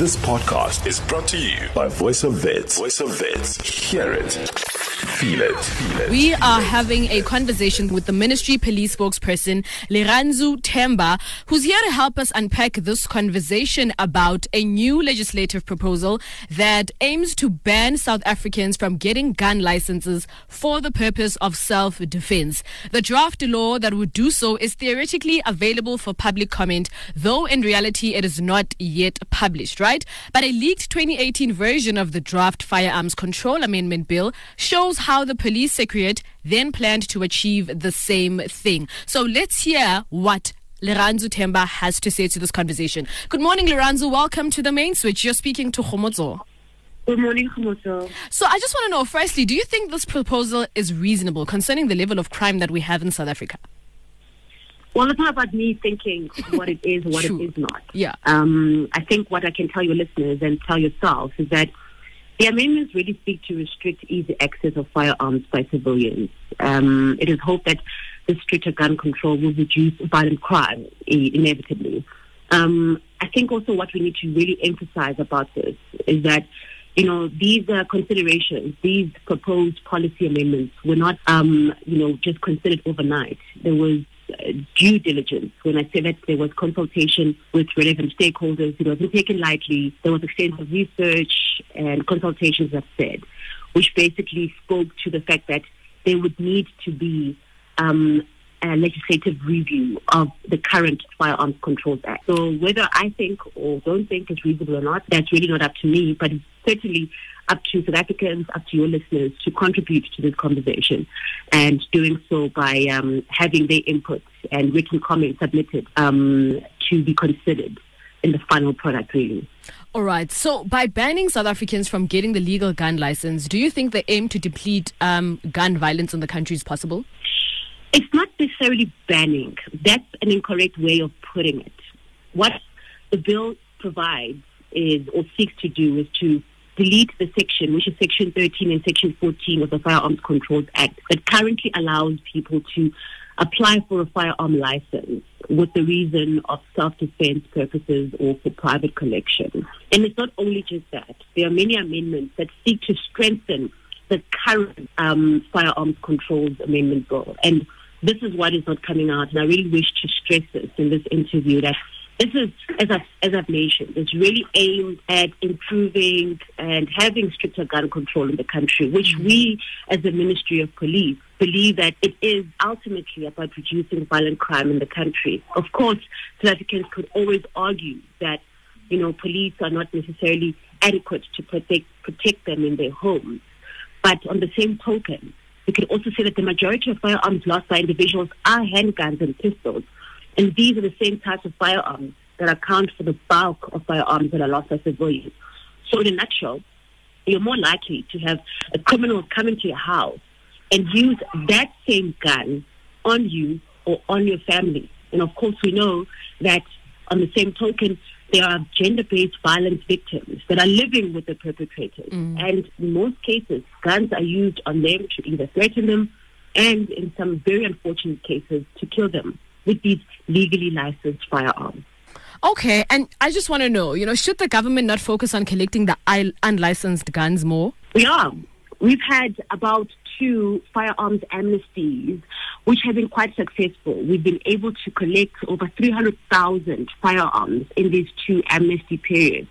This podcast is brought to you by Voice of Wits. Voice of Wits. Hear it. Feel it. Feel it. We are having a conversation with the ministry police spokesperson, Lirandzu Themba, who's here to help us unpack this conversation about a new legislative proposal that aims to ban South Africans from getting gun licenses for the purpose of self defense. The draft law that would do so is theoretically available for public comment, though in reality it is not yet published, right? But a leaked 2018 version of the draft Firearms Control Amendment Bill shows how the police secretariat then planned to achieve the same thing. So let's hear what Lirandzu Themba has to say to this conversation. Good morning, Lirandzu. Welcome to the main switch. You're speaking to Kgomotso. Good morning, Kgomotso. So I just want to know, firstly, do you think this proposal is reasonable concerning the level of crime that we have in South Africa? Well, it's not about me thinking what it is what it is not. Yeah. Um, I think what I can tell your listeners and tell yourself is that the amendments really seek to restrict easy access of firearms by civilians. Um, it is hoped that the stricter gun control will reduce violent crime inevitably. Um, I think also what we need to really emphasize about this is that you know, these uh, considerations, these proposed policy amendments were not, um, you know, just considered overnight. There was due diligence. When I say that there was consultation with relevant stakeholders, it wasn't taken lightly. There was extensive research and consultations, as said, which basically spoke to the fact that there would need to be um, a legislative review of the current Firearms Controls Act. So whether I think or don't think it's reasonable or not, that's really not up to me, but certainly up to South Africans, up to your listeners to contribute to this conversation and doing so by um, having their inputs and written comments submitted um, to be considered in the final product really. All right. So, by banning South Africans from getting the legal gun license, do you think the aim to deplete um, gun violence in the country is possible? It's not necessarily banning. That's an incorrect way of putting it. What the bill provides is, or seeks to do, is to delete the section, which is Section 13 and Section 14 of the Firearms Controls Act, that currently allows people to apply for a firearm license with the reason of self-defense purposes or for private collection. And it's not only just that. There are many amendments that seek to strengthen the current um, firearms controls amendment bill. And this is what is not coming out. And I really wish to stress this in this interview that this is, as I've, as I've mentioned, it's really aimed at improving and having stricter gun control in the country, which we, as the Ministry of Police, believe that it is ultimately about reducing violent crime in the country. Of course, South Africans could always argue that, you know, police are not necessarily adequate to protect, protect them in their homes. But on the same token, we can also say that the majority of firearms lost by individuals are handguns and pistols. And these are the same types of firearms that account for the bulk of firearms that are lost by civilians. So in a nutshell, you're more likely to have a criminal come into your house and use that same gun on you or on your family. And of course, we know that on the same token, there are gender based violence victims that are living with the perpetrators. Mm. And in most cases, guns are used on them to either threaten them and, in some very unfortunate cases, to kill them with these legally licensed firearms. Okay. And I just want to know, you know, should the government not focus on collecting the unlicensed guns more? We are. We've had about two firearms amnesties, which have been quite successful. We've been able to collect over 300,000 firearms in these two amnesty periods,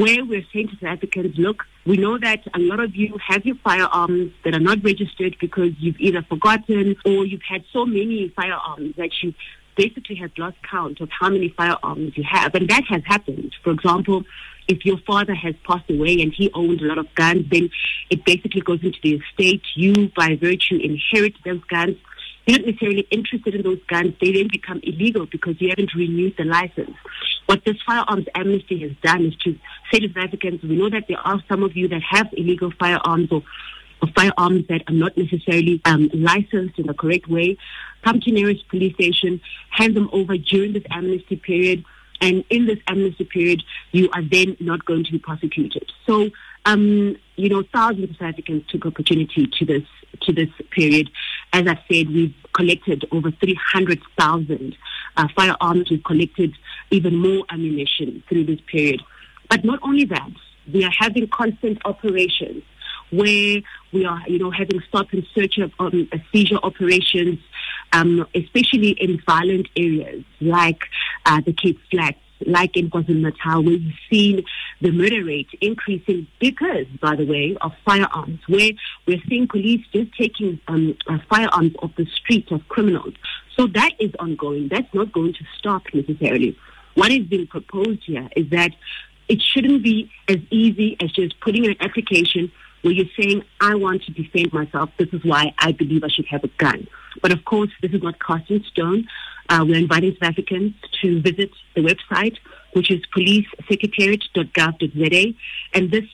where we're saying to South Africans, look, we know that a lot of you have your firearms that are not registered because you've either forgotten or you've had so many firearms that you basically have lost count of how many firearms you have. And that has happened. For example, if your father has passed away and he owned a lot of guns, then it basically goes into the estate. You, by virtue, inherit those guns. You're not necessarily interested in those guns. They then become illegal because you haven't renewed the license. What this firearms amnesty has done is to say to South Africans, we know that there are some of you that have illegal firearms or or firearms that are not necessarily um, licensed in the correct way, come to nearest police station, hand them over during this amnesty period, and in this amnesty period, you are then not going to be prosecuted. So, um, you know, thousands of South Africans took opportunity to this to this period. As I said, we've collected over 300,000 uh, firearms. We've collected even more ammunition through this period. But not only that, we are having constant operations where we are, you know, having stop and search of um, seizure operations, um, especially in violent areas like uh, the Cape Flats, like in KwaZulu-Natal, where you've seen the murder rate increasing because, by the way, of firearms, where we're seeing police just taking um, firearms off the streets of criminals. So that is ongoing. That's not going to stop necessarily. What is being proposed here is that it shouldn't be as easy as just putting in an application where you're saying, I want to defend myself. This is why I believe I should have a gun. But of course, this is not cast in stone. Uh, we're inviting South Africans to visit the website, which is policesecretariat.gov.za. And this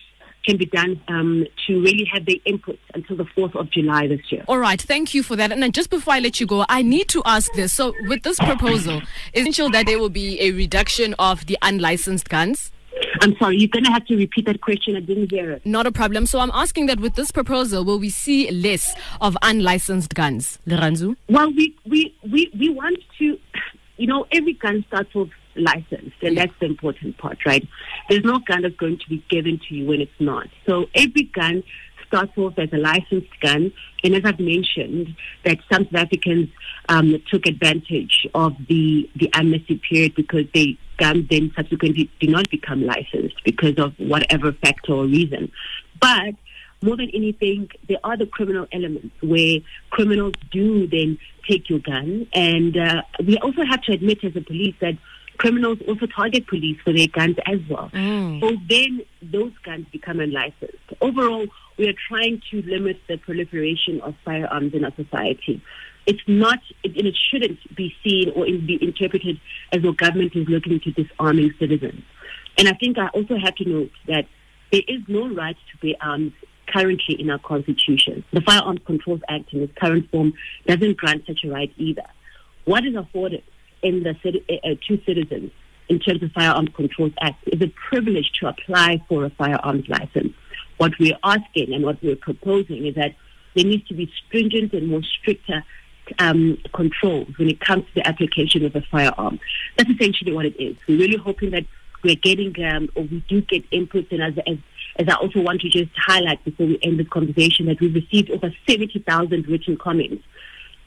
can be done um, to really have the input until the 4th of July this year. All right, thank you for that. And then just before I let you go, I need to ask this. So, with this proposal, is it sure that there will be a reduction of the unlicensed guns? I'm sorry, you're going to have to repeat that question. I didn't hear it. Not a problem. So I'm asking that with this proposal, will we see less of unlicensed guns, Lirandzu? Well, we, we, we, we want to, you know, every gun starts off licensed, and that's the important part, right? There's no gun that's going to be given to you when it's not. So every gun starts off as a licensed gun. And as I've mentioned, that some South Africans um, took advantage of the, the amnesty period because they guns then subsequently did not become licensed because of whatever factor or reason. But more than anything, there are the criminal elements where criminals do then take your gun. And uh, we also have to admit as a police that criminals also target police for their guns as well. Mm. So then those guns become unlicensed. Overall, we are trying to limit the proliferation of firearms in our society. It's not, it, and it shouldn't be seen or be interpreted as though government is looking to disarming citizens. And I think I also have to note that there is no right to bear arms currently in our constitution. The Firearms Controls Act in its current form doesn't grant such a right either. What is afforded in the uh, citizens in terms of Firearms Controls Act is a privilege to apply for a firearms license. What we're asking and what we're proposing is that there needs to be stringent and more stricter um, controls when it comes to the application of a firearm. That's essentially what it is. We're really hoping that we're getting, um, or we do get input, and as, as, as I also want to just highlight before we end this conversation, that we've received over 70,000 written comments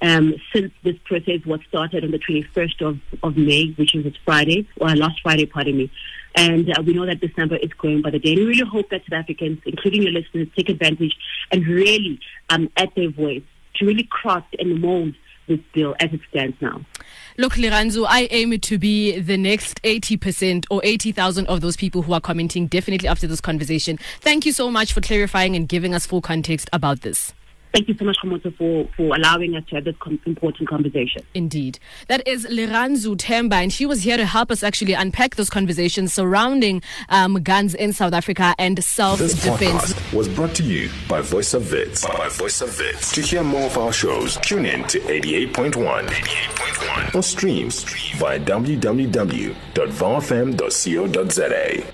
um, since this process was started on the 21st of, of May, which was Friday, or last Friday, pardon me. And uh, we know that this number is growing by the day. And we really hope that South Africans, including your listeners, take advantage and really um, add their voice to really craft and mold this bill as it stands now. Look, Lirandzu, I aim it to be the next 80% or 80,000 of those people who are commenting definitely after this conversation. Thank you so much for clarifying and giving us full context about this. Thank you so much, Kgomotso, for, for allowing us to have this com- important conversation. Indeed. That is Lirandzu Themba, and she was here to help us actually unpack those conversations surrounding um, guns in South Africa and self-defense. This podcast was brought to you by Voice of Wits. By Voice of Wits. To hear more of our shows, tune in to 88.1, 88.1 or stream via www.vowfm.co.za.